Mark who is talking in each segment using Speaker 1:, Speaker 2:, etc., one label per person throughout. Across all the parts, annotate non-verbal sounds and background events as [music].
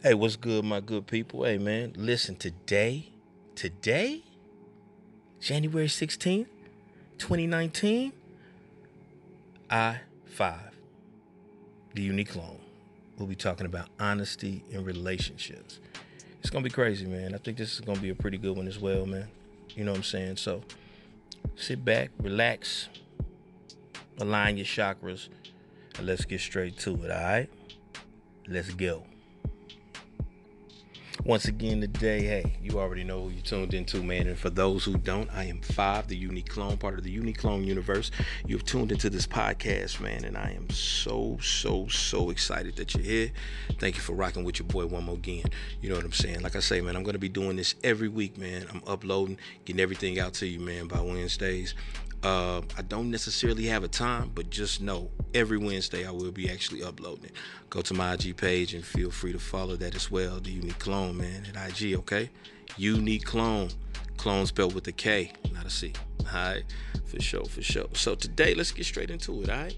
Speaker 1: Hey, what's good, my good people? Hey, man, listen, today, today, January 16th, 2019, I 5, the unique klone. We'll be talking about honesty in relationships. It's going to be crazy, man. I think this is going to be a pretty good one as well, man. You know what I'm saying? So sit back, relax, align your chakras, and let's get straight to it, all right? Let's go. Once again today, hey, you already know who you tuned into, man. And for those who don't, I am Five, the Unique Klone, part of the Unique Klone universe. You've tuned into this podcast, man, and I am so, so, so excited that you're here. Thank you for rocking with your boy one more again. You know what I'm saying? Like I say, man, I'm gonna be doing this every week, man. I'm uploading, getting everything out to you, man, by Wednesdays. Uh, I don't necessarily have a time, but just know every Wednesday I will be actually uploading it. Go to my IG page and feel free to follow that as well. The Unique Klone, man, at IG, okay? Unique Klone. Clone spelled with a K, not a C. Alright? For sure, for sure. So today, let's get straight into it, alright?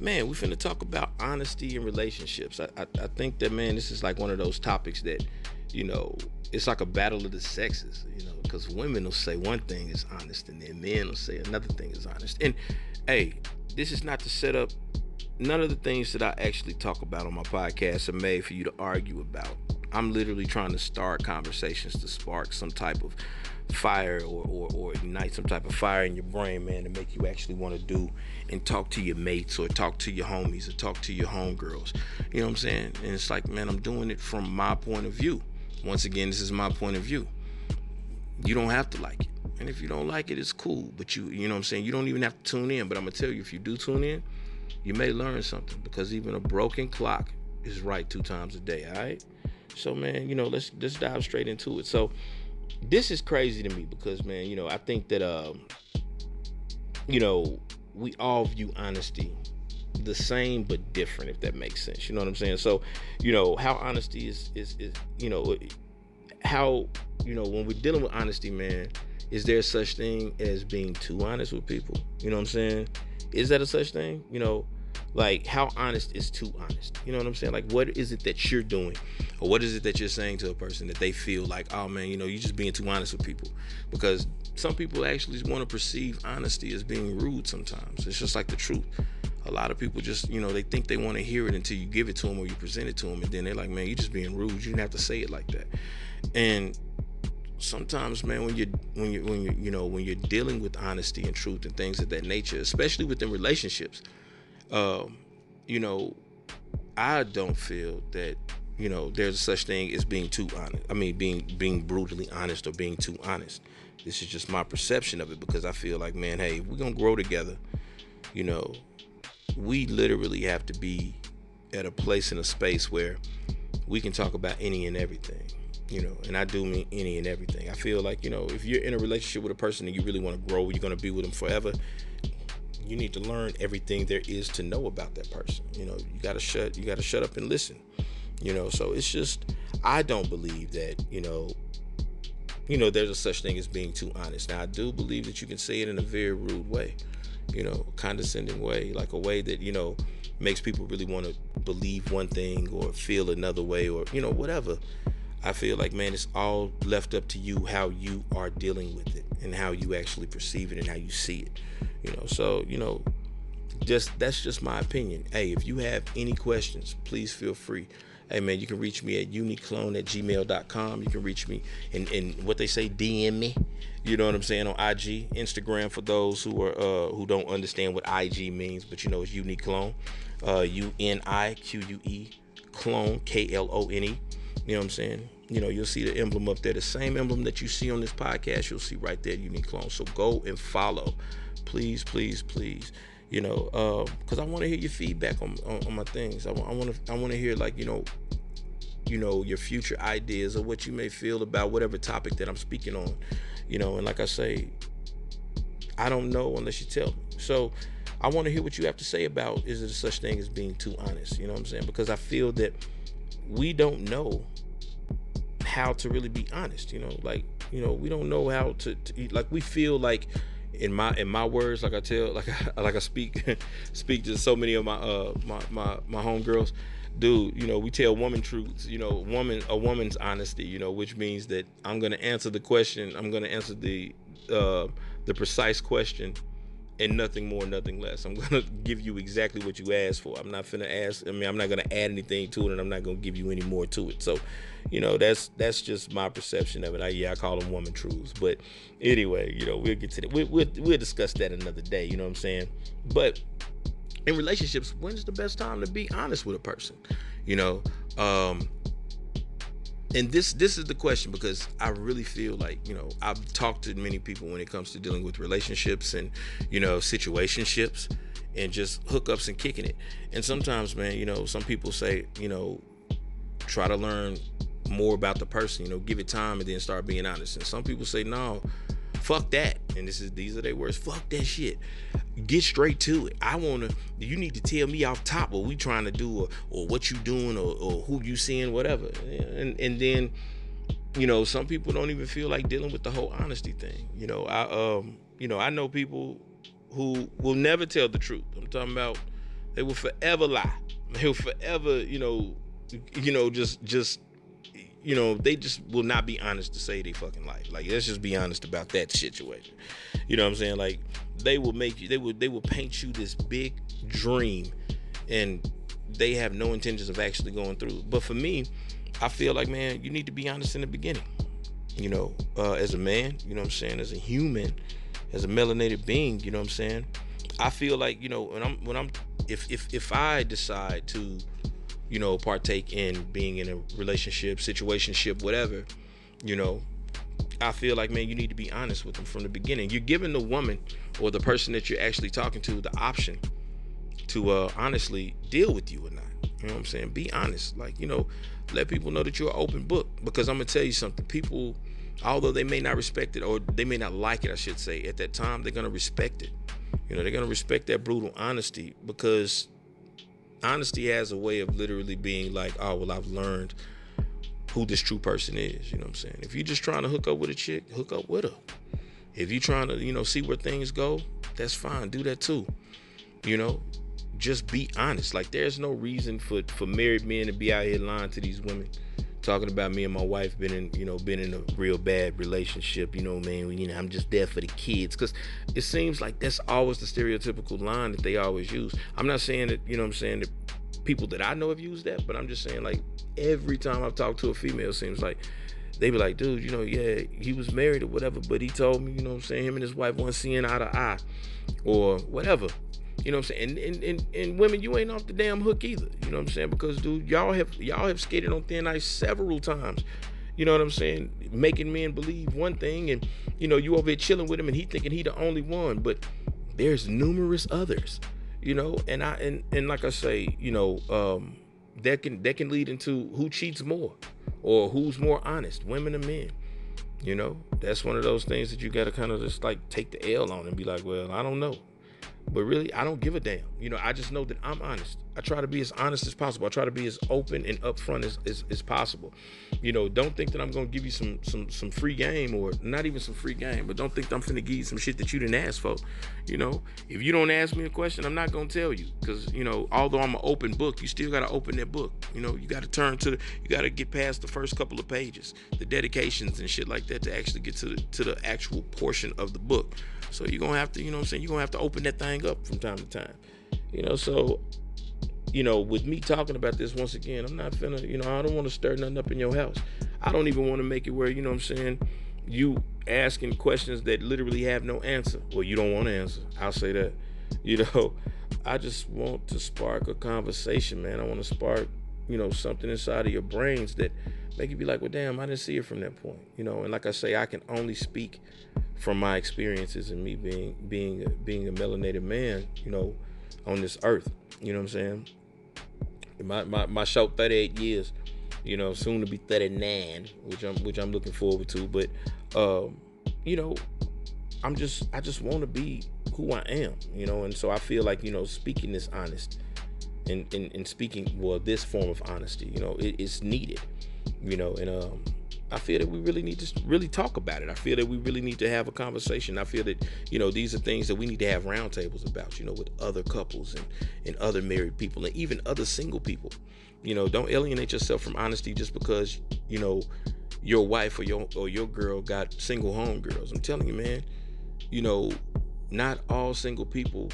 Speaker 1: Man, we finna talk about honesty in relationships. I, I, I think that, man, this is like one of those topics that, you know, it's like a battle of the sexes, you know, because women will say one thing is honest and then men will say another thing is honest. And hey, this is not to set up none of the things that I actually talk about on my podcast are made for you to argue about. I'm literally trying to start conversations to spark some type of fire or, or, or ignite some type of fire in your brain, man, to make you actually want to do and talk to your mates or talk to your homies or talk to your homegirls. You know what I'm saying? And it's like, man, I'm doing it from my point of view. Once again, this is my point of view. You don't have to like it. And if you don't like it, it's cool. But you, you know what I'm saying? You don't even have to tune in. But I'm to tell you, if you do tune in, you may learn something because even a broken clock is right two times a day, all right? So, man, you know, let's let's dive straight into it. So, this is crazy to me because, man, you know, I think that, um, you know, we all view honesty the same but different if that makes sense you know what i'm saying so you know how honesty is is, is you know how you know when we're dealing with honesty man is there such thing as being too honest with people? You know what i'm saying? Is that a such thing? You know like how honest is too honest? You know what i'm saying? Like what is it that you're doing? Or what is it that you're saying to a person that they feel like oh man you know you're just being too honest with people? Because some people actually want to perceive honesty as being rude sometimes. It's just like the truth. A lot of people just you know they think they want to hear it until you give it to them or you present it to them and then they're like man you're just being rude. You didn't have to say it like that and sometimes man when you're when you when you you know when you're dealing with honesty and truth and things of that nature especially within relationships um you know i don't feel that you know there's such thing as being too honest i mean being being brutally honest or being too honest. This is just my perception of it because i feel like man hey we're gonna grow together you know we literally have to be at a place in a space where we can talk about any and everything you know and i do mean any and everything. I feel like you know if you're in a relationship with a person and you really want to grow you're going to be with them forever you need to learn everything there is to know about that person. You know you got to shut you got to shut up and listen you know. So it's just i don't believe that you know you know there's a such thing as being too honest. Now i do believe that you can say it in a very rude way you know, condescending way, like a way that, you know, makes people really want to believe one thing or feel another way or, you know, whatever. I feel like, man, it's all left up to you how you are dealing with it and how you actually perceive it and how you see it. You know, so, you know, just that's just my opinion. Hey, if you have any questions, please feel free. Hey man, you can reach me at uniclone at gmail.com. You can reach me and, and what they say, DM me. You know what I'm saying on IG, Instagram for those who are uh, who don't understand what IG means, but you know it's unique klone, uh, U N I Q U E clone K L O N E. You know what I'm saying? You know you'll see the emblem up there, the same emblem that you see on this podcast. You'll see right there, unique klone. So go and follow, please, please, please. You know, because uh, I want to hear your feedback on, on, on my things. I want to I want to hear like you know you know your future ideas or what you may feel about whatever topic that I'm speaking on you know and like i say i don't know unless you tell me so i want to hear what you have to say about is there such thing as being too honest you know what i'm saying because i feel that we don't know how to really be honest you know like you know we don't know how to, to like we feel like in my in my words like i tell [laughs] like I, like i speak [laughs] speak to so many of my uh my my, my homegirls dude, you know, we tell woman truths, you know, woman a woman's honesty, you know, which means that I'm gonna answer the question, I'm gonna answer the uh, the precise question and nothing more, nothing less. I'm [laughs] gonna give you exactly what you asked for. I'm not gonna ask. I mean, I'm not gonna add anything to it, and I'm not gonna give you any more to it. So, you know, that's that's just my perception of it. I, yeah, I call them woman truths. But anyway, you know, we'll get to that. We, we'll we'll discuss that another day. You know what I'm saying? But in relationships, when's the best time to be honest with a person? You know, um, and this this is the question because I really feel like you know I've talked to many people when it comes to dealing with relationships and you know situationships and just hookups and kicking it. And sometimes, man, you know, some people say, you know, try to learn more about the person, you know, give it time and then start being honest. And some people say, no, fuck that. And this is these are their words. Fuck that shit. Get straight to it. I wanna you need to tell me off top what we trying to do or, or what you doing or, or who you seeing, whatever. And and then, you know, some people don't even feel like dealing with the whole honesty thing. You know, I um, you know, I know people who will never tell the truth. I'm talking about they will forever lie. They will forever, you know, you know, just just you know, they just will not be honest to say they fucking life. Like, let's just be honest about that situation. You know what I'm saying? Like, they will make you, they will, they will paint you this big dream, and they have no intentions of actually going through. But for me, I feel like, man, you need to be honest in the beginning. You know, uh, as a man, you know what I'm saying, as a human, as a melanated being, you know what I'm saying. I feel like, you know, when I'm, when I'm, if if if I decide to you know, partake in being in a relationship, situationship, whatever, you know, I feel like, man, you need to be honest with them from the beginning. You're giving the woman or the person that you're actually talking to the option to uh, honestly deal with you or not. You know what I'm saying? Be honest. Like, you know, let people know that you're an open book. Because I'm going to tell you something. People, although they may not respect it or they may not like it, I should say, at that time, they're going to respect it. You know, they're going to respect that brutal honesty because honesty has a way of literally being like, oh, well, I've learned who this true person is. You know what I'm saying? If you're just trying to hook up with a chick, hook up with her. If you're trying to, you know, see where things go, that's fine. Do that too. You know, just be honest. Like there's no reason for for married men to be out here lying to these women talking about me and my wife been in, you know, been in a real bad relationship, you know, man, you know, I'm just there for the kids. Cause it seems like that's always the stereotypical line that they always use. I'm not saying that, you know I'm saying, that people that I know have used that, but I'm just saying like every time I've talked to a female, seems like they be like, dude, you know, yeah, he was married or whatever, but he told me, you know I'm saying, him and his wife weren't seeing eye to eye or whatever. You know what I'm saying? And, and, and, and women, you ain't off the damn hook either. You know what I'm saying? Because dude, y'all have y'all have skated on thin ice several times. You know what I'm saying? Making men believe one thing, and you know you over here chilling with him, and he thinking he the only one, but there's numerous others. You know, and I and and like I say, you know, um, that can that can lead into who cheats more, or who's more honest, women or men. You know, that's one of those things that you got to kind of just like take the L on and be like, well, I don't know. But really, I don't give a damn. You know, I just know that I'm honest. I try to be as honest as possible. I try to be as open and upfront as, as, as possible. You know, don't think that I'm gonna give you some some some free game or not even some free game, but don't think I'm finna give you some shit that you didn't ask for. You know, if you don't ask me a question, I'm not gonna tell you. Cause, you know, although I'm an open book, you still gotta open that book. You know, you gotta turn to the you gotta get past the first couple of pages, the dedications and shit like that to actually get to the to the actual portion of the book. So you're gonna have to, you know I'm saying, you're gonna have to open that thing up from time to time. You know, so you know, with me talking about this once again, I'm not finna, you know, I don't want to stir nothing up in your house. I don't even want to make it where, you know what I'm saying, you asking questions that literally have no answer. Well, you don't want to answer. I'll say that. You know, I just want to spark a conversation, man. I want to spark, you know, something inside of your brains that make you be like, well, damn, I didn't see it from that point. You know, and like I say, I can only speak from my experiences and me being being being a melanated man, you know, on this earth. You know what I'm saying? My my, my show 38 years, you know, soon to be 39, which I'm which I'm looking forward to. But um, you know, I'm just I just want to be who I am, you know, and so I feel like, you know, speaking is honest. And, and, and speaking well this form of honesty you know it, it's needed you know and um I feel that we really need to really talk about it. I feel that we really need to have a conversation. I feel that, you know, these are things that we need to have roundtables about, you know, with other couples and, and other married people and even other single people. You know, don't alienate yourself from honesty just because, you know, your wife or your or your girl got single home girls. I'm telling you, man, you know, not all single people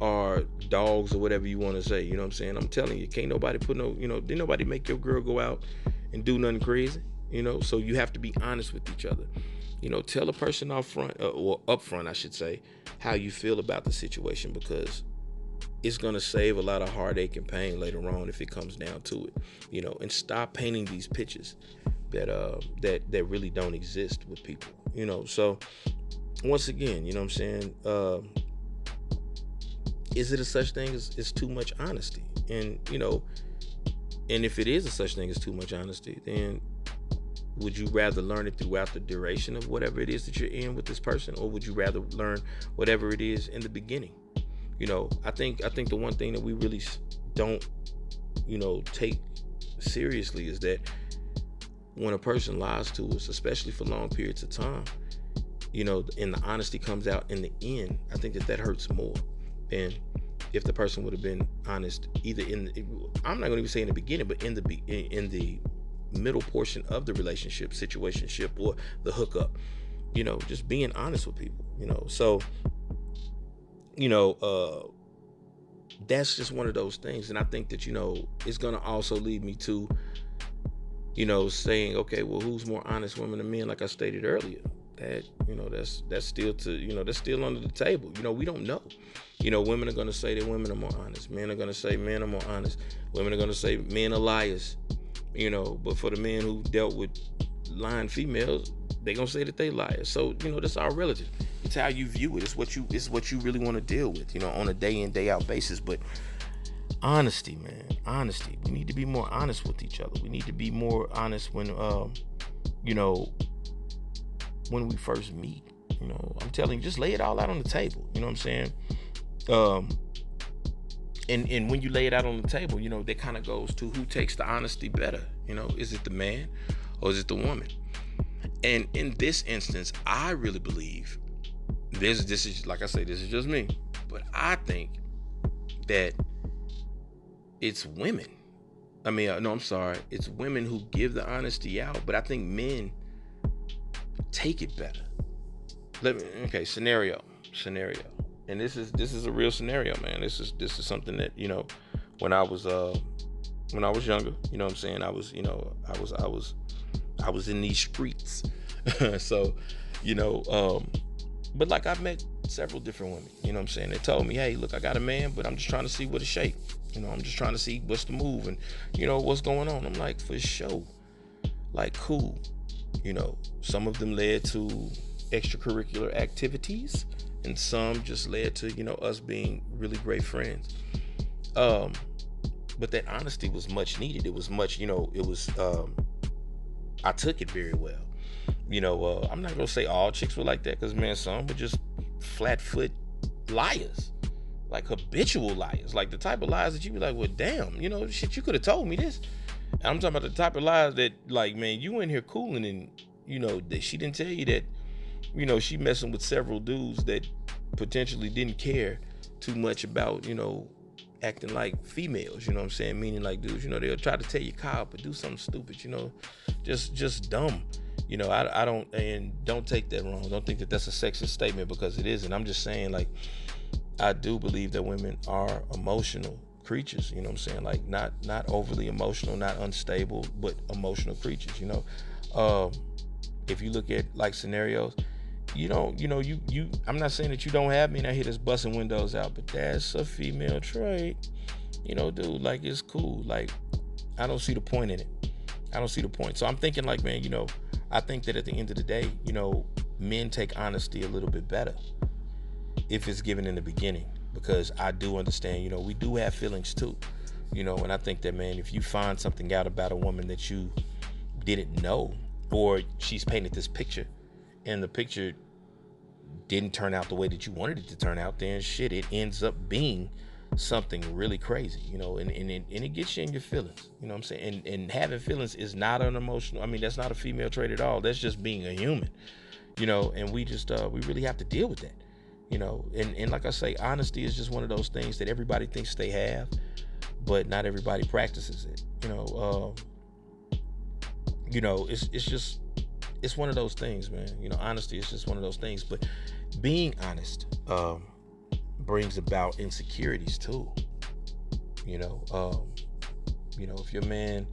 Speaker 1: are dogs or whatever you want to say. You know what I'm saying? I'm telling you, can't nobody put no, you know, did nobody make your girl go out and do nothing crazy. You know, so you have to be honest with each other. You know, tell a person up front uh, or up front, I should say, how you feel about the situation because it's going to save a lot of heartache and pain later on if it comes down to it. You know, and stop painting these pictures that uh that that really don't exist with people. You know, so once again, you know what I'm saying? Uh, is it a such thing as, as too much honesty? And you know, and if it is a such thing as too much honesty, then would you rather learn it throughout the duration of whatever it is that you're in with this person, or would you rather learn whatever it is in the beginning? You know, I think I think the one thing that we really don't, you know, take seriously is that when a person lies to us, especially for long periods of time, you know, and the honesty comes out in the end, I think that that hurts more. than if the person would have been honest, either in, the, I'm not going to even say in the beginning, but in the in the middle portion of the relationship, situationship, or the hookup, you know, just being honest with people, you know. So, you know, uh, that's just one of those things, and I think that you know it's going to also lead me to you know, saying, okay, well, who's more honest, women or men? Like I stated earlier, that you know, that's that's still to you know, that's still under the table. You know, we don't know. You know, women are going to say that women are more honest. Men are going to say men are more honest. Women are going to say men are liars. You know, but for the men who dealt with lying females, they gonna say that they liars. So you know, that's all relative. It's how you view it. It's what you it's what you really want to deal with. You know, on a day in day out basis. But honesty, man. Honesty. We need to be more honest with each other. We need to be more honest when, um, you know, when we first meet. You know, I'm telling you, just lay it all out on the table. You know what I'm saying? Um, and and when you lay it out on the table, you know, that kind of goes to who takes the honesty better. You know, is it the man or is it the woman? And in this instance, I really believe this. This is like I say, this is just me, but I think that it's women. I mean, uh, no, I'm sorry. It's women who give the honesty out, but I think men take it better. Let me okay, scenario. Scenario. And this is this is a real scenario, man. This is this is something that, you know, when I was uh when I was younger, you know what I'm saying? I was, you know, I was I was I was in these streets. [laughs] so, you know, um but like I've met several different women, you know what I'm saying? They told me, hey, look, I got a man, but I'm just trying to see what a shape. You know, I'm just trying to see what's the move and, you know, what's going on. I'm like, for sure. Like, cool. You know, some of them led to extracurricular activities, and some just led to, you know, us being really great friends. Um, but that honesty was much needed. It was much, you know, it was um I took it very well you know, uh, I'm not gonna say all chicks were like that, because man, some were just flat foot liars, like habitual liars, like the type of lies that you be like, well, damn, you know, shit, you could have told me this. And I'm talking about the type of lies that, like, man, you in here cooling, and you know that she didn't tell you that, you know, she messing with several dudes that potentially didn't care too much about, you know, acting like females, you know what I'm saying? Meaning like dudes, you know, they'll try to tell you Kyle, but do something stupid, you know, just just dumb you know, I, I don't and don't take that wrong. Don't think that that's a sexist statement because it isn't. I'm just saying like I do believe that women are emotional creatures. You know what I'm saying? Like not not overly emotional, not unstable, but emotional creatures. You know, um, if you look at like scenarios, you don't, you know, you you. I'm not saying that you don't have me and I hit us busting windows out, but that's a female trait. You know, dude, like it's cool. Like I don't see the point in it. I don't see the point. So I'm thinking like, man, you know, I think that at the end of the day, you know, men take honesty a little bit better if it's given in the beginning because I do understand, you know, we do have feelings too. You know, and I think that man, if you find something out about a woman that you didn't know or she's painted this picture and the picture didn't turn out the way that you wanted it to turn out, then shit, it ends up being something really crazy, you know, and, and, and it gets you in your feelings, you know what I'm saying? And, and having feelings is not an emotional, I mean, that's not a female trait at all. That's just being a human, you know, and we just, uh, we really have to deal with that, you know, and, and like I say, honesty is just one of those things that everybody thinks they have, but not everybody practices it, you know, um, you know, it's, it's just, it's one of those things, man, you know, honesty is just one of those things, but being honest, um, brings about insecurities too. You know, um, you know, if your man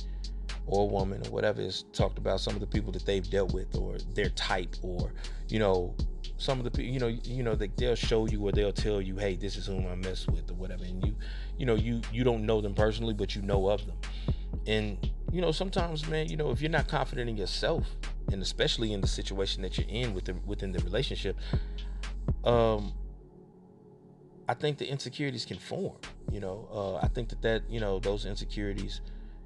Speaker 1: or woman or whatever is talked about some of the people that they've dealt with or their type or you know some of the people you know you know they, they'll show you or they'll tell you hey this is whom i mess with or whatever. And you you know you you don't know them personally but you know of them. And you know sometimes man you know if you're not confident in yourself and especially in the situation that you're in with the, within the relationship um I think the insecurities can form. You know, uh, I think that that you know those insecurities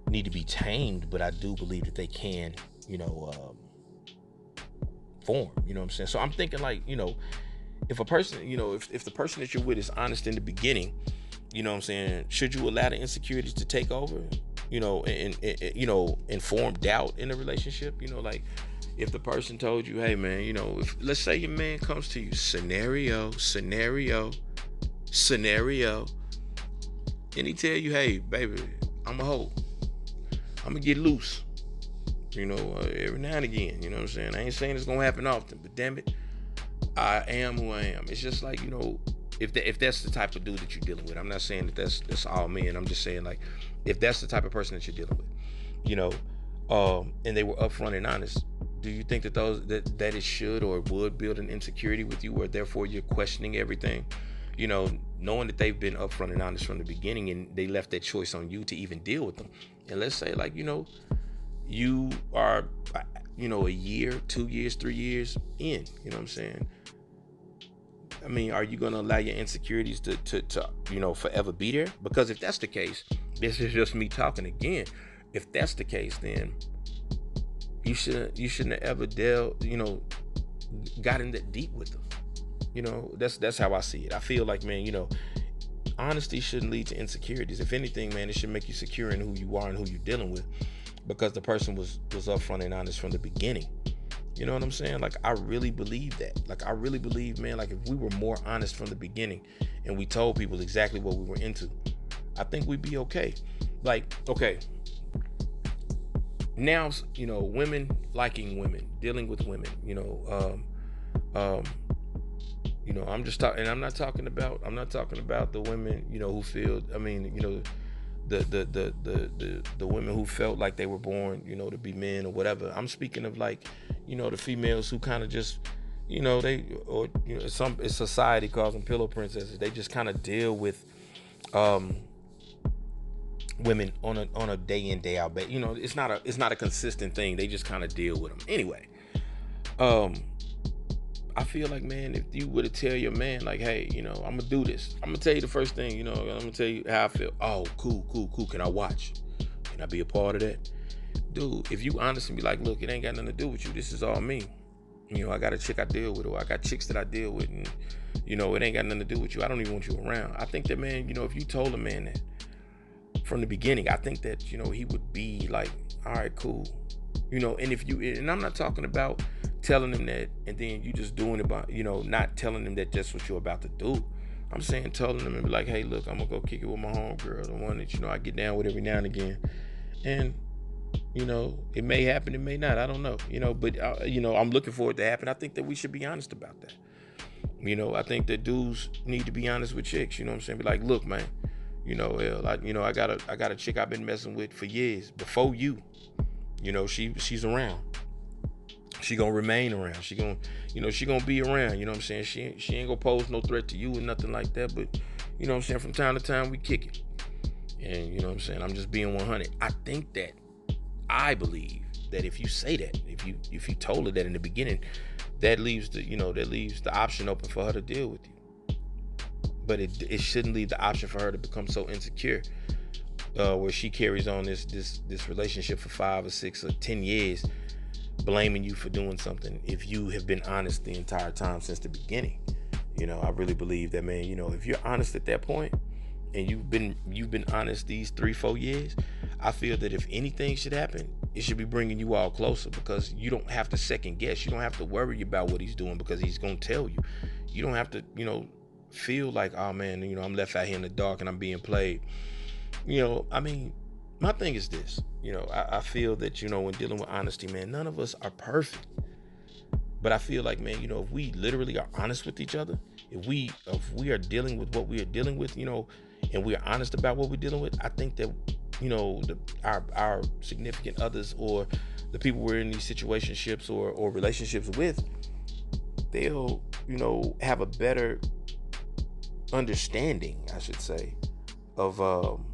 Speaker 1: need to be tamed, but I do believe that they can, you know, um, form. You know what I'm saying? So I'm thinking like, you know, if a person, you know, if if the person that you're with is honest in the beginning, you know what I'm saying, should you allow the insecurities to take over? You know, and, and, and you know, inform doubt in the relationship. You know, like if the person told you, hey man, you know, if let's say your man comes to you, scenario, scenario scenario and he tell you, hey, baby, I'm a hoe. I'm gonna get loose. You know, uh, every now and again. You know what I'm saying? I ain't saying it's gonna happen often, but damn it, I am who I am. It's just like you know, if that, if that's the type of dude that you're dealing with. I'm not saying that that's that's all men. I'm just saying like, if that's the type of person that you're dealing with, you know, um, and they were upfront and honest. Do you think that those that that it should or would build an insecurity with you, or therefore you're questioning everything? you know, knowing that they've been upfront and honest from the beginning and they left that choice on you to even deal with them. And let's say, like, you know, you are, you know, a year, two years, three years in, you know what I'm saying? I mean, are you going to allow your insecurities to, to, to, you know, forever be there? Because if that's the case, this is just me talking again. If that's the case, then you shouldn't, you shouldn't have ever dealt, you know, got in that deep with them. You know, that's that's how I see it. I feel like, man, you know, honesty shouldn't lead to insecurities. If anything, man, it should make you secure in who you are and who you're dealing with, because the person was was upfront and honest from the beginning. You know what I'm saying? Like I really believe that. Like I really believe, man. Like if we were more honest from the beginning, and we told people exactly what we were into, I think we'd be okay. Like okay. Now, you know, women liking women, dealing with women. You know, um, um, you know, I'm just talking, and I'm not talking about, I'm not talking about the women, you know, who feel, I mean, you know, the the the the the, the women who felt like they were born, you know, to be men or whatever. I'm speaking of like, you know, the females who kind of just, you know, they or you know, some it's society calls them pillow princesses. They just kind of deal with, um, women on a on a day in day out but you know it's not a it's not a consistent thing they just kind of deal with them anyway um I feel like, man, if you were to tell your man, like, hey, you know, I'm gonna do this. I'm gonna tell you the first thing, you know, I'm gonna tell you how I feel. Oh, cool, cool, cool. Can I watch? Can I be a part of that? Dude, if you honest and be like, look, it ain't got nothing to do with you. This is all me. You know, I got a chick I deal with, or I got chicks that I deal with, and you know, it ain't got nothing to do with you. I don't even want you around. I think that man, you know, if you told a man that from the beginning, I think that, you know, he would be like, all right, cool. You know, and if you and I'm not talking about telling them that and then you just doing it by you know not telling them that that's what you're about to do. I'm saying telling them and be like hey look i'm gonna go kick it with my homegirl the one that you know i get down with every now and again. And you know it may happen it may not i don't know you know but uh, you know i'm looking for it to happen. I think that we should be honest about that. You know i think that dudes need to be honest with chicks you know what i'm saying? Be like look man you know like you know i got a i got a chick i've been messing with for years before you you know she she's around she gonna remain around. She gonna, you know, she gonna be around. You know what I'm saying? She she ain't gonna pose no threat to you or nothing like that. But you know what I'm saying? From time to time we kick it. And you know what I'm saying? I'm just being 100. I think that I believe that if you say that, if you if you told her that in the beginning, that leaves the you know that leaves the option open for her to deal with you. But it it shouldn't leave the option for her to become so insecure. Uh, where she carries on this this this relationship for five or six or ten years blaming you for doing something if you have been honest the entire time since the beginning. You know, I really believe that, man, you know, if you're honest at that point and you've been you've been honest these three four years i feel that if anything should happen it should be bringing you all closer because you don't have to second guess. You don't have to worry about what he's doing because he's to tell you. You don't have to you know feel like oh man you know i'm left out here in the dark and i'm being played you know i mean my thing is this you know I, I feel that you know when dealing with honesty man none of us are perfect. But I feel like, man, you know, if we literally are honest with each other, if we if we are dealing with what we are dealing with, you know, and we are honest about what we're dealing with, I think that, you know, the, our our significant others or the people we're in these situationships or or relationships with, they'll, you know, have a better understanding, I should say, of um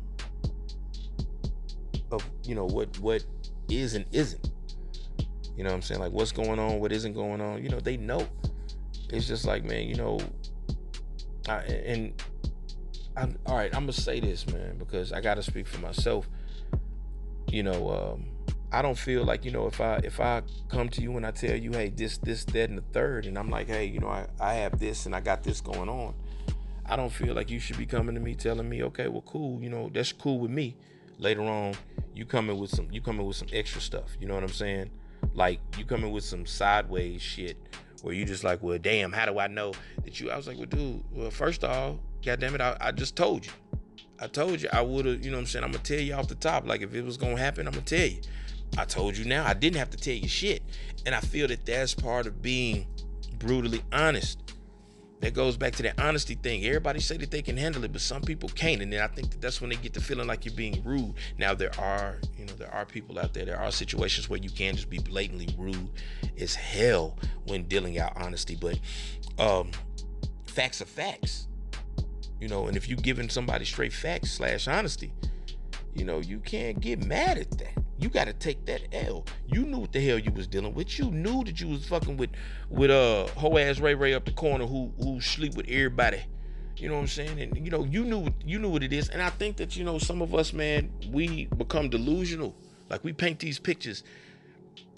Speaker 1: of you know what what is and isn't you know what I'm saying? Like what's going on, what isn't going on. You know, they know. It's just like, man, you know, I, and I'm all right, I'm gonna say this, man, because I gotta speak for myself. You know, um, I don't feel like, you know, if I if I come to you and I tell you, hey, this, this, that, and the third, and I'm like, hey, you know, I, I have this and I got this going on. I don't feel like you should be coming to me telling me, okay, well, cool, you know, that's cool with me. Later on, you coming with some you coming with some extra stuff. You know what I'm saying? Like you coming with some sideways shit where you just like, well, damn, how do I know that you? I was like, well, dude, well, first off, goddamn it, I, I just told you. I told you I would have, you know what I'm saying? I'm gonna tell you off the top. Like if it was gonna happen, I'm gonna tell you. I told you now. I didn't have to tell you shit. And I feel that that's part of being brutally honest that goes back to that honesty thing. Everybody say that they can handle it, but some people can't. And then I think that that's when they get the feeling like you're being rude. Now there are, you know, there are people out there. There are situations where you can just be blatantly rude as hell when dealing out honesty. But um, facts are facts, you know. And if you're giving somebody straight facts slash honesty, you know, you can't get mad at that. You got to take that L. You knew what the hell you was dealing with. You knew that you was fucking with with uh hoe ass Ray Ray up the corner who who sleep with everybody. You know what I'm saying? And you know, you knew you knew what it is. And I think that you know some of us, man, we become delusional. Like we paint these pictures,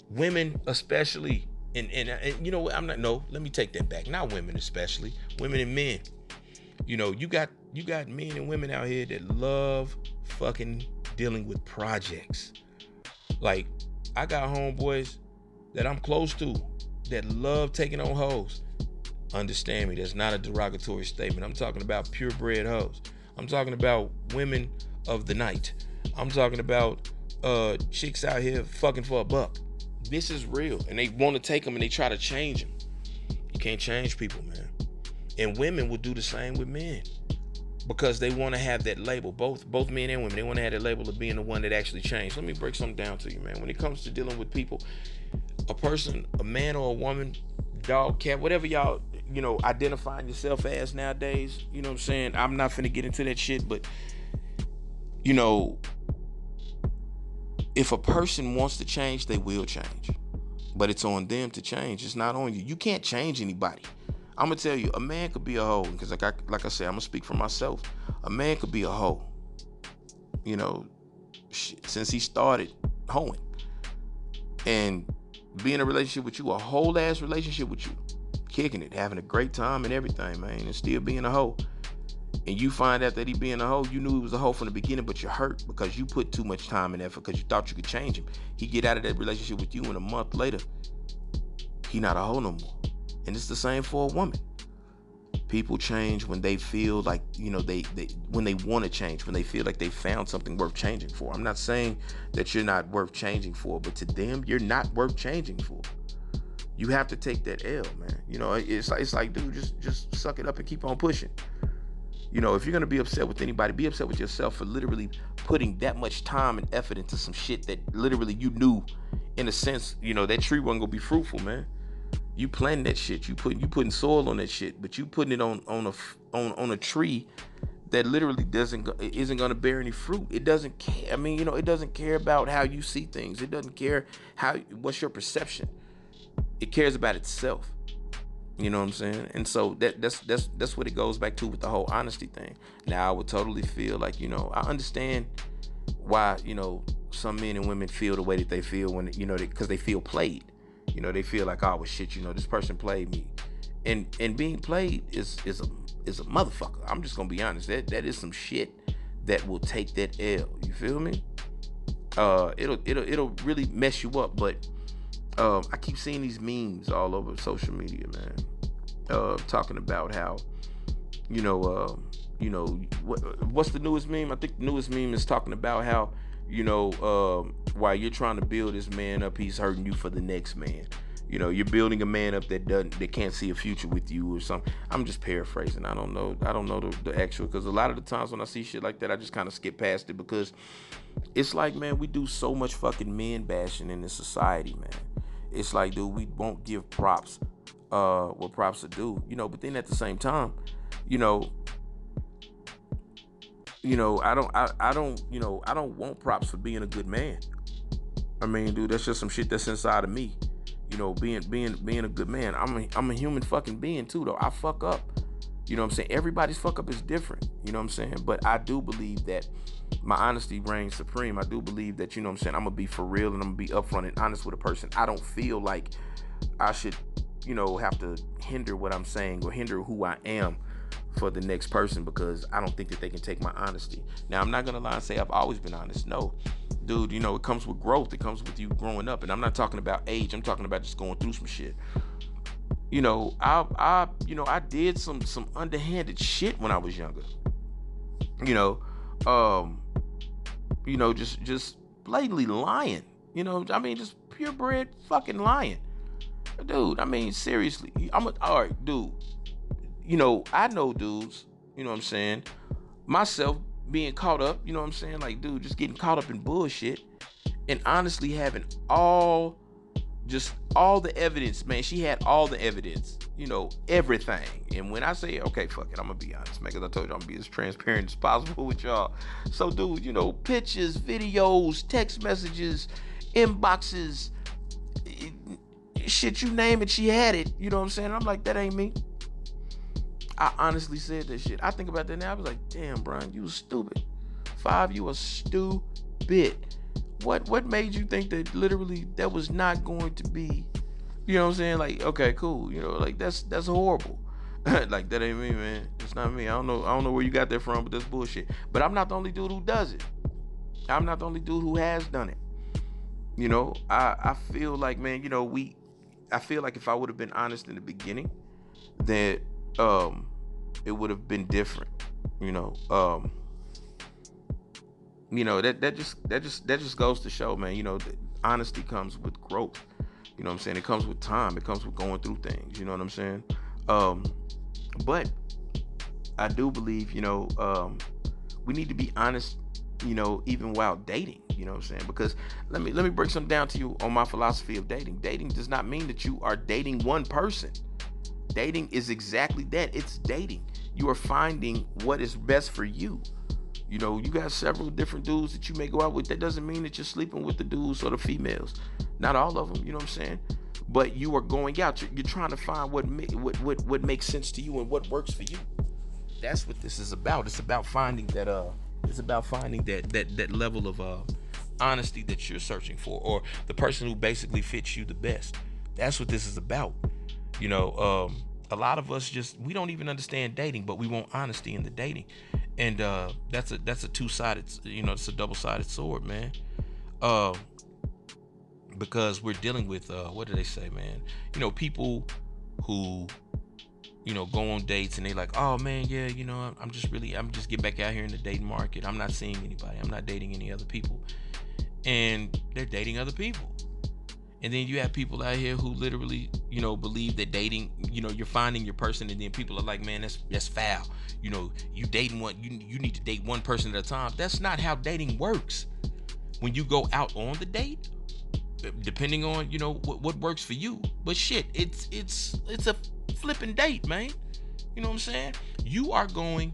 Speaker 1: women especially, and and, and you know what? I'm not. No, let me take that back. Not women especially, women and men. You know, you got you got men and women out here that love fucking dealing with projects. Like, I got homeboys that I'm close to that love taking on hoes. Understand me, that's not a derogatory statement. I'm talking about purebred hoes. I'm talking about women of the night. I'm talking about uh chicks out here fucking for a buck. This is real. And they want to take them and they try to change them. You can't change people, man. And women will do the same with men because they want to have that label. Both both men and women, they want to have that label of being the one that actually changed. Let me break something down to you, man. When it comes to dealing with people, a person, a man or a woman, dog, cat, whatever y'all, you know, identifying yourself as nowadays, you know what I'm saying? I'm not finna get into that shit, but you know, if a person wants to change, they will change. But it's on them to change. It's not on you. You can't change anybody. I'm gonna tell you, a man could be a hoe because, like I like I said, I'm gonna speak for myself. A man could be a hoe. You know, since he started hoeing and being in a relationship with you, a whole ass relationship with you, kicking it, having a great time and everything, man, and still being a hoe. And you find out that he being a hoe, you knew he was a hoe from the beginning, but you're hurt because you put too much time and effort because you thought you could change him. He get out of that relationship with you, and a month later, he not a hoe no more. And it's the same for a woman. People change when they feel like, you know, they, they when they want to change, when they feel like they found something worth changing for. I'm not saying that you're not worth changing for, but to them, you're not worth changing for. You have to take that L, man. You know, it's like it's like, dude, just just suck it up and keep on pushing. You know, if you're gonna be upset with anybody, be upset with yourself for literally putting that much time and effort into some shit that literally you knew, in a sense, you know, that tree wasn't gonna be fruitful, man. You planting that shit. You put you putting soil on that shit, but you putting it on on a on on a tree that literally doesn't isn't going to bear any fruit. It doesn't care. I mean, you know, it doesn't care about how you see things. It doesn't care how what's your perception. It cares about itself. You know what I'm saying? And so that that's that's that's what it goes back to with the whole honesty thing. Now I would totally feel like, you know, I understand why, you know, some men and women feel the way that they feel when you know because they, they feel played. You know, they feel like, oh well, shit. You know, this person played me, and and being played is is a is a motherfucker. I'm just gonna be honest. That that is some shit that will take that L. You feel me? Uh, it'll it'll it'll really mess you up. But um, I keep seeing these memes all over social media, man. Uh, talking about how, you know, uh, you know, what, what's the newest meme? I think the newest meme is talking about how, you know, um, while you're trying to build this man up, he's hurting you for the next man. You know, you're building a man up that doesn't, that can't see a future with you or something. I'm just paraphrasing. I don't know. I don't know the, the actual because a lot of the times when I see shit like that, I just kind of skip past it because it's like, man, we do so much fucking men bashing in this society, man. It's like, dude, we won't give props uh what props are due, you know. But then at the same time, you know, you know, I don't, I, I don't, you know, I don't want props for being a good man. I mean, dude, that's just some shit that's inside of me. You know, being, being, being a good man. I'm a, I'm a human fucking being too, though. I fuck up. You know what I'm saying? Everybody's fuck up is different. You know what I'm saying? But I do believe that my honesty reigns supreme. I do believe that, you know what I'm saying, I'm gonna be for real and I'm gonna be upfront and honest with a person. I don't feel like I should, you know, have to hinder what I'm saying or hinder who I am for the next person because I don't think that they can take my honesty. Now, I'm not gonna lie and say I've always been honest. No, dude, you know, it comes with growth. It comes with you growing up. And I'm not talking about age. I'm talking about just going through some shit. You know, I I you know, I did some some underhanded shit when I was younger. You know, um, you know, just just blatantly lying. You know, I mean, just purebred fucking lying. Dude, I mean, seriously, I'm a, all right, dude you know, I know dudes, you know what I'm saying? Myself being caught up, you know what I'm saying? Like, dude, just getting caught up in bullshit and honestly having all just all the evidence, man. She had all the evidence, you know, everything. And when I say, okay, fuck it, I'm gonna be honest, man, because I told you I'm gonna be as transparent as possible [laughs] with y'all. So, dude, you know, pictures, videos, text messages, inboxes, shit, you name it, she had it. You know what I'm saying? I'm like, that ain't me. I honestly said that shit. I think about that now. I was like, damn, Brian, you stupid. Five, you was stupid. What what made you think that literally that was not going to be, you know what I'm saying? Like, okay, cool. You know, like that's that's horrible. [laughs] like that ain't me, man. It's not me. I don't know. I don't know where you got that from, but that's bullshit. But I'm not the only dude who does it. I'm not the only dude who has done it. You know, I I feel like, man, you know, we I feel like if I would have been honest in the beginning, that um, it would have been different. You know, um, you know that that just that just that just goes to show, man. You know, honesty comes with growth. You know what I'm saying? It comes with time. It comes with going through things. You know what I'm saying? Um, but I do believe, you know, um, we need to be honest. You know, even while dating. You know what I'm saying? Because let me let me break some down to you on my philosophy of dating. Dating does not mean that you are dating one person. Dating is exactly that. It's dating. You are finding what is best for you. You know, you got several different dudes that you may go out with. That doesn't mean that you're sleeping with the dudes or the females. Not all of them. You know what I'm saying? But you are going out. You're, you're trying to find what, what what what makes sense to you and what works for you. That's what this is about. It's about finding that uh. It's about finding that that that level of uh honesty that you're searching for, or the person who basically fits you the best. That's what this is about. You know, um, a lot of us just we don't even understand dating, but we want honesty in the dating, and uh, that's a that's a two sided, you know, it's a double sided sword, man. Uh, because we're dealing with uh, what do they say, man? You know, people who you know, go on dates and they like, oh man, yeah, you know, I'm just really, I'm just get back out here in the dating market. I'm not seeing anybody. I'm not dating any other people, and they're dating other people. And then you have people out here who literally, you know, believe that dating, you know, you're finding your person, and then people are like, man, that's that's foul. You know, you dating one, you you need to date one person at a time. That's not how dating works. When you go out on the date, depending on you know what, what works for you. But shit, it's it's it's a flipping date, man. You know what I'm saying? You are going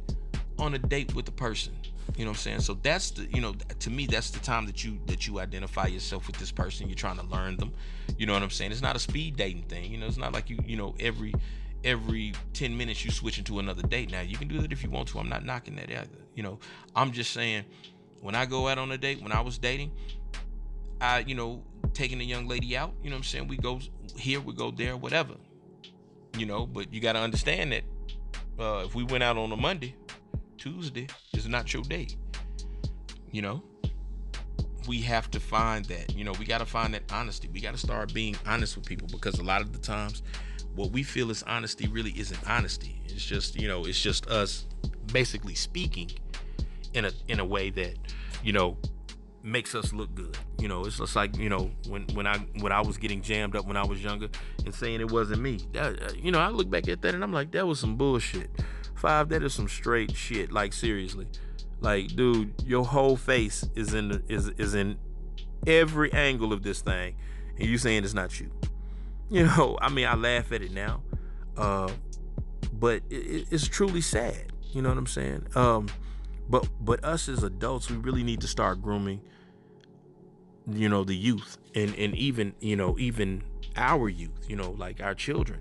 Speaker 1: on a date with a person. You know what I'm saying? So that's the, you know, to me, that's the time that you that you identify yourself with this person. You're trying to learn them. You know what I'm saying? It's not a speed dating thing. You know, it's not like you, you know, every every 10 minutes you switch into another date. Now you can do that if you want to. I'm not knocking that either. You know, I'm just saying when I go out on a date, when I was dating, I, you know, taking a young lady out, you know what I'm saying? We go here, we go there, whatever. You know, but you got to understand that uh, if we went out on a Monday, Tuesday is not your day. You know, we have to find that. You know, we got to find that honesty. We got to start being honest with people because a lot of the times, what we feel is honesty really isn't honesty. It's just, you know, it's just us basically speaking in a in a way that, you know, makes us look good. You know, it's just like you know when when I when I was getting jammed up when I was younger and saying it wasn't me. That, you know, I look back at that and I'm like, that was some bullshit. Five, that is some straight shit. Like seriously, like dude, your whole face is in is is in every angle of this thing, and you saying it's not you. [laughs] You know, I mean, I laugh at it now, uh, but it, it's truly sad. You know what I'm saying? Um, but but us as adults, we really need to start grooming. You know, the youth and and even you know even our youth. You know, like our children,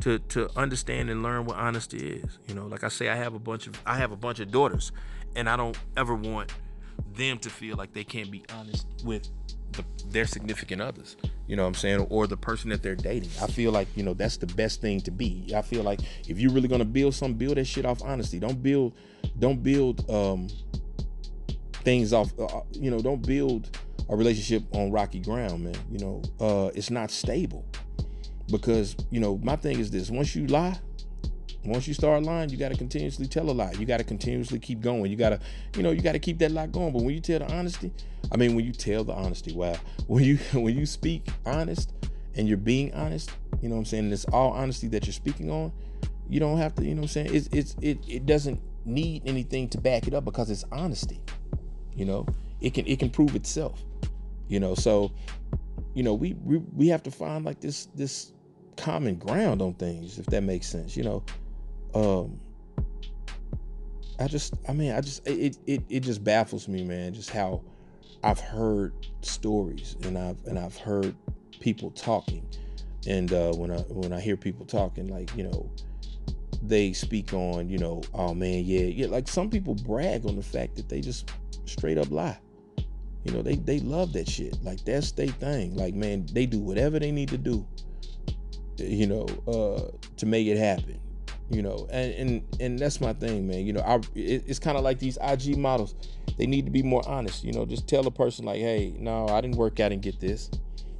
Speaker 1: to to understand and learn what honesty is. You know, like I say, I have a bunch of I have a bunch of daughters, and I don't ever want them to feel like they can't be honest with the, their significant others you know what i'm saying? Or the person that they're dating. I feel like you know that's the best thing to be. I feel like if you're really gonna build something build that shit off honesty. Don't build don't build um things off uh, uh, you know don't build a relationship on rocky ground man you know? Uh it's not stable because you know my thing is this once you lie once you start lying, you got to continuously tell a lie. You got to continuously keep going. You got to, you know, you got to keep that lie going. But when you tell the honesty, I mean, when you tell the honesty, wow, [laughs] when you when you speak honest and you're being honest, you know what I'm saying? And it's all honesty that you're speaking on. You don't have to, you know what I'm saying? It's it's it it doesn't need anything to back it up because it's honesty. You know, it can it can prove itself. You know, so you know we we, we have to find like this this common ground on things if that makes sense. You know, um I just I mean I just it it it just baffles me, man, just how I've heard stories and I've and I've heard people talking. And uh when I when I hear people talking like, you know, they speak on, you know, oh man, yeah, yeah, like some people brag on the fact that they just straight up lie. You know, they they love that shit. Like that's their thing. Like man, they do whatever they need to do, you know, uh, to make it happen you know and and and that's my thing man. You know i it, it's kind of like these ig models they need to be more honest you know just tell a person like hey no i didn't work out and get this.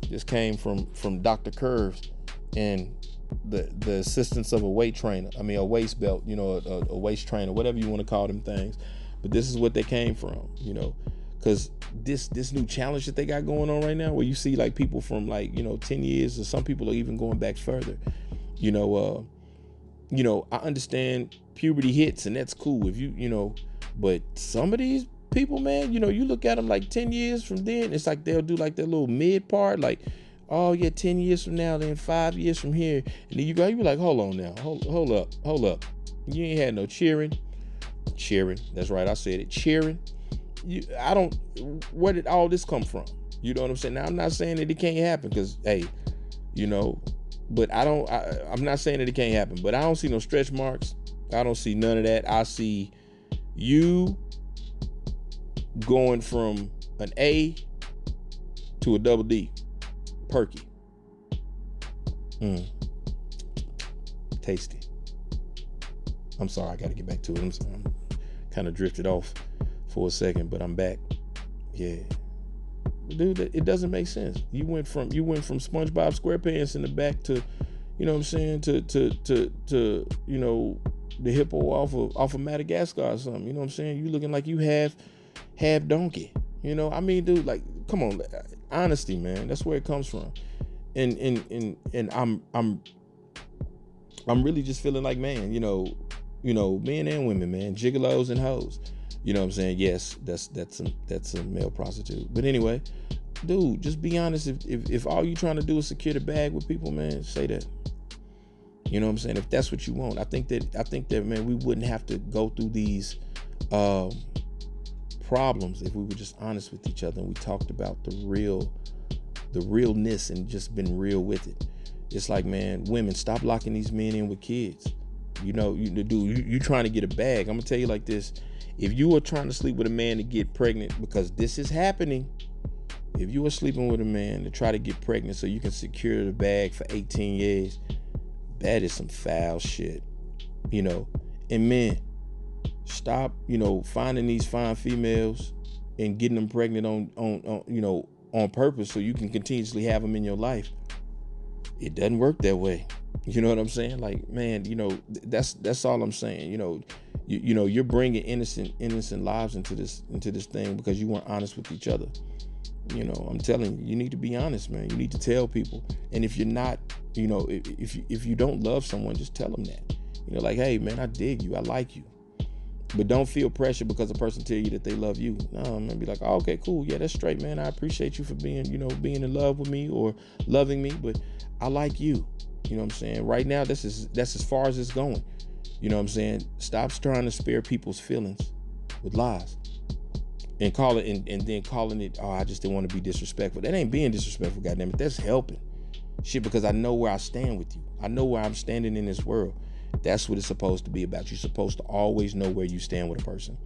Speaker 1: This came from from dr curves and the the assistance of a weight trainer i mean a waist belt you know a, a waist trainer whatever you want to call them things but this is what they came from you know because this this new challenge that they got going on right now where you see like people from like you know 10 years or some people are even going back further you know uh you know, I understand puberty hits and that's cool if you, you know, but some of these people, man, you know, you look at them like 10 years from then, it's like they'll do like that little mid part, like, oh yeah, 10 years from now, then five years from here. And then you go, you be like, hold on now, hold, hold up, hold up. You ain't had no cheering. Cheering. That's right, I said it. Cheering. You I don't where did all this come from? You know what I'm saying? Now I'm not saying that it can't happen, because hey, you know, but I don't. I, I'm not saying that it can't happen, but I don't see no stretch marks. I don't see none of that. I see you going from an A to a double D. Perky. Mm. Tasty. I'm sorry, I got to get back to it. I'm. I'm kind of drifted off for a second, but I'm back. Yeah dude, it doesn't make sense. You went from you went from SpongeBob SquarePants in the back to, you know what I'm saying, to to to to you know the hippo off of off of Madagascar or something. You know what I'm saying? You looking like you have have donkey. You know, I mean, dude, like, come on, honesty, man. That's where it comes from. And and and and I'm I'm I'm really just feeling like, man, you know, you know, men and women, man, gigolos and hoes. You know what I'm saying? Yes, that's that's a that's a male prostitute. But anyway, dude, just be honest. If if, if all you're trying to do is secure the bag with people, man, say that. You know what I'm saying? If that's what you want, I think that I think that man, we wouldn't have to go through these um, problems if we were just honest with each other and we talked about the real, the realness and just been real with it. It's like, man, women, stop locking these men in with kids. You know, you dude, you, you trying to get a bag. I'm gonna tell you like this if you are trying to sleep with a man to get pregnant, because this is happening, if you are sleeping with a man to try to get pregnant so you can secure the bag for 18 years, that is some foul shit. You know, And men, stop, you know, finding these fine females and getting them pregnant on, on, on you know, on purpose so you can continuously have them in your life. It doesn't work that way. You know what I'm saying? Like, man, you know, that's that's all I'm saying. You know, you, you know, you're bringing innocent innocent lives into this into this thing because you weren't honest with each other. You know, I'm telling you, you need to be honest, man. You need to tell people. And if you're not, you know, if if you, if you don't love someone, just tell them that. You know, like, hey, man, I dig you, I like you. But don't feel pressure because a person tell you that they love you. No, man, be like, oh, okay, cool, yeah, that's straight, man. I appreciate you for being, you know, being in love with me or loving me, but I like you. You know what I'm saying? Right now, this is that's as far as it's going. You know what I'm saying? Stop trying to spare people's feelings with lies. And call it and, and then calling it, oh, I just didn't want to be disrespectful. That ain't being disrespectful, goddamn it. That's helping. Shit, because I know where I stand with you. I know where I'm standing in this world. That's what it's supposed to be about. You're supposed to always know where you stand with a person.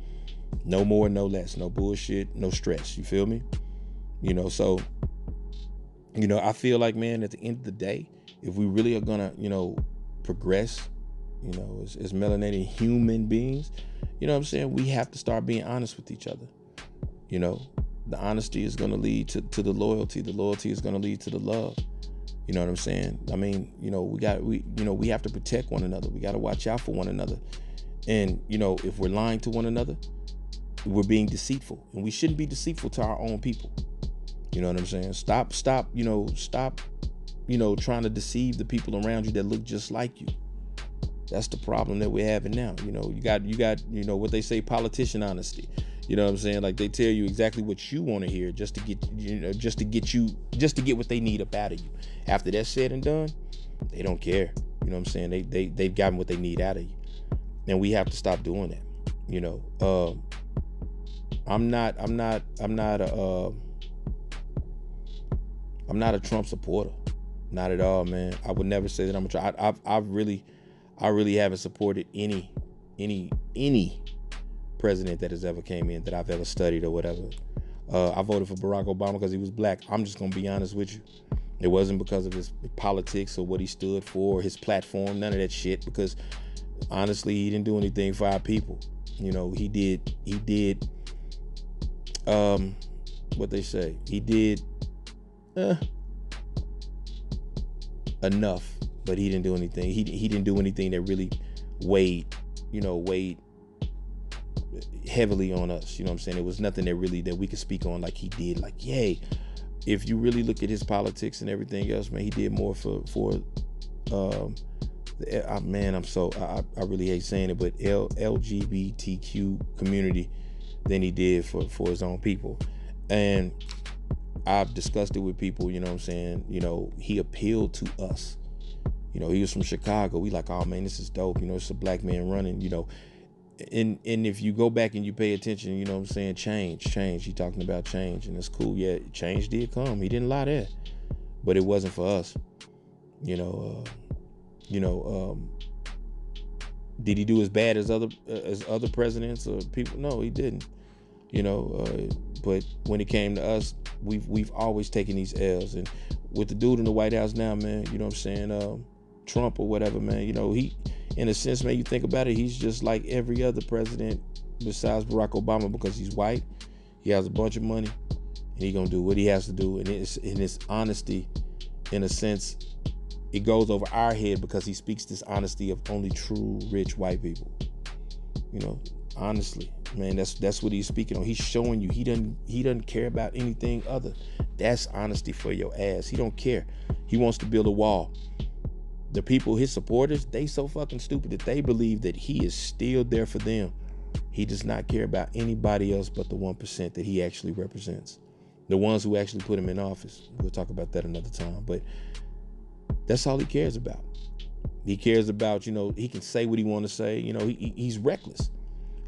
Speaker 1: No more, no less. No bullshit, no stress. You feel me? You know, so, you know, I feel like, man, at the end of the day, if we really are gonna, you know, progress, you know, as, as melanated human beings, you know what I'm saying? We have to start being honest with each other. You know, the honesty is gonna lead to, to the loyalty. The loyalty is gonna lead to the love. You know what I'm saying? I mean, you know, we got we you know, we have to protect one another. We got to watch out for one another. And, you know, if we're lying to one another, we're being deceitful. And we shouldn't be deceitful to our own people. You know what I'm saying? Stop stop, you know, stop you know, trying to deceive the people around you that look just like you. That's the problem that we're having now. You know, you got you got, you know, what they say politician honesty. You know what I'm saying? Like they tell you exactly what you want to hear just to get you know just to get you just to get what they need up out of you. After that's said and done, they don't care. You know what I'm saying? They they they've gotten what they need out of you. And we have to stop doing that. You know, um, I'm not I'm not I'm not a uh, I'm not a Trump supporter. Not at all, man. I would never say that I'm a Trump. I've I've really I really haven't supported any any any president that has ever came in that I've ever studied or whatever. Uh, I voted for Barack Obama because he was black. I'm just gonna be honest with you. It wasn't because of his politics or what he stood for, his platform, none of that shit. Because honestly, he didn't do anything for our people. You know, he did. He did. Um, what they say. He did. Uh, enough, but he didn't do anything. He he didn't do anything that really weighed, you know, weighed heavily on us. You know what I'm saying? It was nothing that really that we could speak on like he did. Like, yay. If you really look at his politics and everything else, man, he did more for for um man, I'm so I, I really hate saying it, but L, LGBTQ community than he did for for his own people. And I've discussed it with people, you know what I'm saying? You know, he appealed to us. You know, he was from Chicago. We like, oh man, this is dope. You know, it's a black man running, you know and and if you go back and you pay attention, you know what I'm saying, change, change. He talking about change, and it's cool. Yeah, change did come. He didn't lie there, but it wasn't for us. You know, uh, you know, um, did he do as bad as other uh, as other presidents or people? No, he didn't. You know, uh, but when it came to us, we've we've always taken these L's, and with the dude in the White House now, man, you know what I'm saying, um, Trump or whatever, man, you know he in a sense, man, you think about it, he's just like every other president besides Barack Obama because he's white. He has a bunch of money, and he's gonna do what he has to do. And it's in his honesty, in a sense, it goes over our head because he speaks this honesty of only true rich white people. You know, honestly, man, that's that's what he's speaking on. He's showing you he doesn't he doesn't care about anything other. That's honesty for your ass. He don't care. He wants to build a wall the people, his supporters, they so fucking stupid that they believe that he is still there for them. He does not care about anybody else but the 1% that he actually represents. The ones who actually put him in office. We'll talk about that another time. But that's all he cares about. He cares about, you know, he can say what he want to say. You know, he, he's reckless.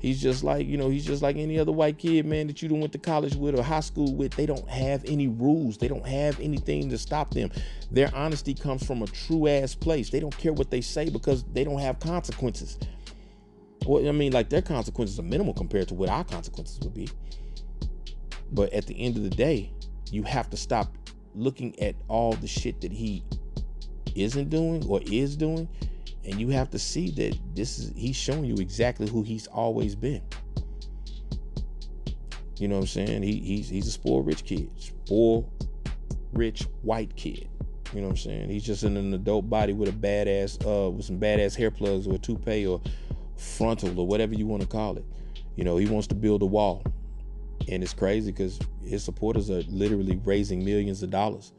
Speaker 1: He's just like, you know, he's just like any other white kid, man, that you don't went to college with or high school with. They don't have any rules. They don't have anything to stop them. Their honesty comes from a true ass place. They don't care what they say because they don't have consequences. Well, I mean, like their consequences are minimal compared to what our consequences would be. But at the end of the day, you have to stop looking at all the shit that he isn't doing or is doing And you have to see that this is he's showing you exactly who he's always been. You know what I'm saying? He, he's he's a spoiled rich kid, spoiled rich white kid. You know what I'm saying? He's just in an adult body with a badass, uh, with some badass hair plugs or a toupee or frontal or whatever you want to call it. You know, he wants to build a wall, and it's crazy because his supporters are literally raising millions of dollars.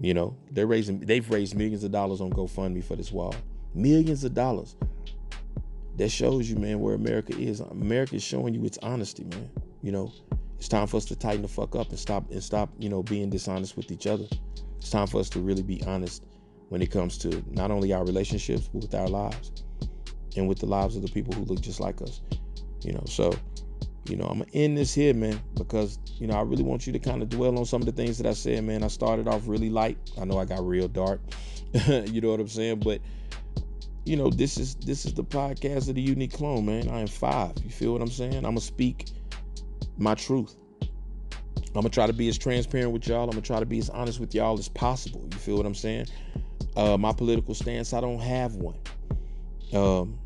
Speaker 1: You know, they're raising, they've raised millions of dollars on GoFundMe for this wall, millions of dollars. That shows you, man, where America is. America is showing you its honesty, man. You know, it's time for us to tighten the fuck up and stop and stop, you know, being dishonest with each other. It's time for us to really be honest when it comes to not only our relationships, but with our lives and with the lives of the people who look just like us. You know, so, you know, I'm gonna end this here, man, because, you know, I really want you to kind of dwell on some of the things that I said, man. I started off really light. I know I got real dark. [laughs] you know what I'm saying? But you know, this is this is the podcast of the unique klone, man. I am five. You feel what I'm saying? I'm gonna speak my truth. I'm gonna try to be as transparent with y'all. I'm gonna try to be as honest with y'all as possible. You feel what I'm saying? Uh, my political stance, I don't have one. Um,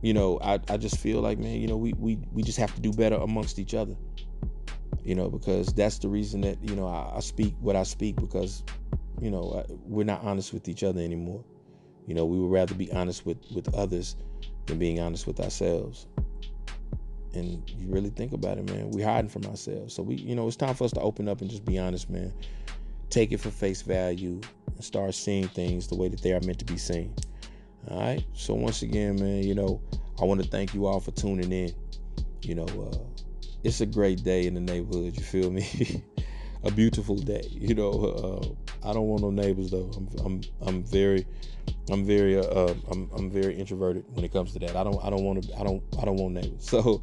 Speaker 1: you know, I, I just feel like, man, you know, we, we we just have to do better amongst each other. You know, because that's the reason that you know I, I speak what I speak because, you know, I, we're not honest with each other anymore. You know, we would rather be honest with with others than being honest with ourselves and you really think about it, man, we're hiding from ourselves. So we, you know, it's time for us to open up and just be honest, man. Take it for face value and start seeing things the way that they are meant to be seen. All right. So once again, man, you know, I want to thank you all for tuning in. You know, uh, it's a great day in the neighborhood. You feel me? [laughs] a beautiful day. You know, uh, I don't want no neighbors though. I'm, I'm, I'm very, I'm very, uh, uh, I'm, I'm very introverted when it comes to that. I don't, I don't want to, I don't, I don't want neighbors. [laughs] So,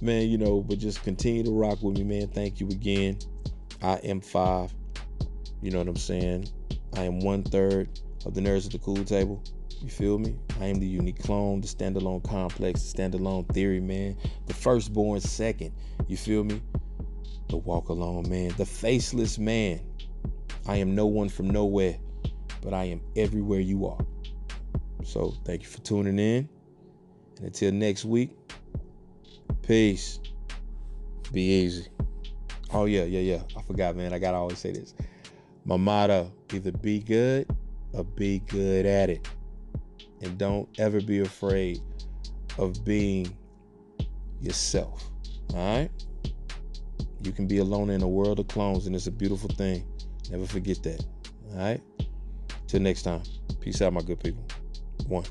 Speaker 1: man, you know, but just continue to rock with me, man. Thank you again. I am five. You know what I'm saying? I am one third of the nerds at the cool table. You feel me? I am the unique klone, the standalone complex, the standalone theory, man. The firstborn second. You feel me? The walk alone man, the faceless man. I am no one from nowhere, but I am everywhere you are. So thank you for tuning in. And until next week, peace. Be easy. Oh yeah, yeah, yeah. I forgot, man. I gotta always say this. My motto: either be good or be good at it. And don't ever be afraid of being yourself. All right? You can be alone in a world of clones, and it's a beautiful thing. Never forget that. All right? Till next time. Peace out, my good people. One.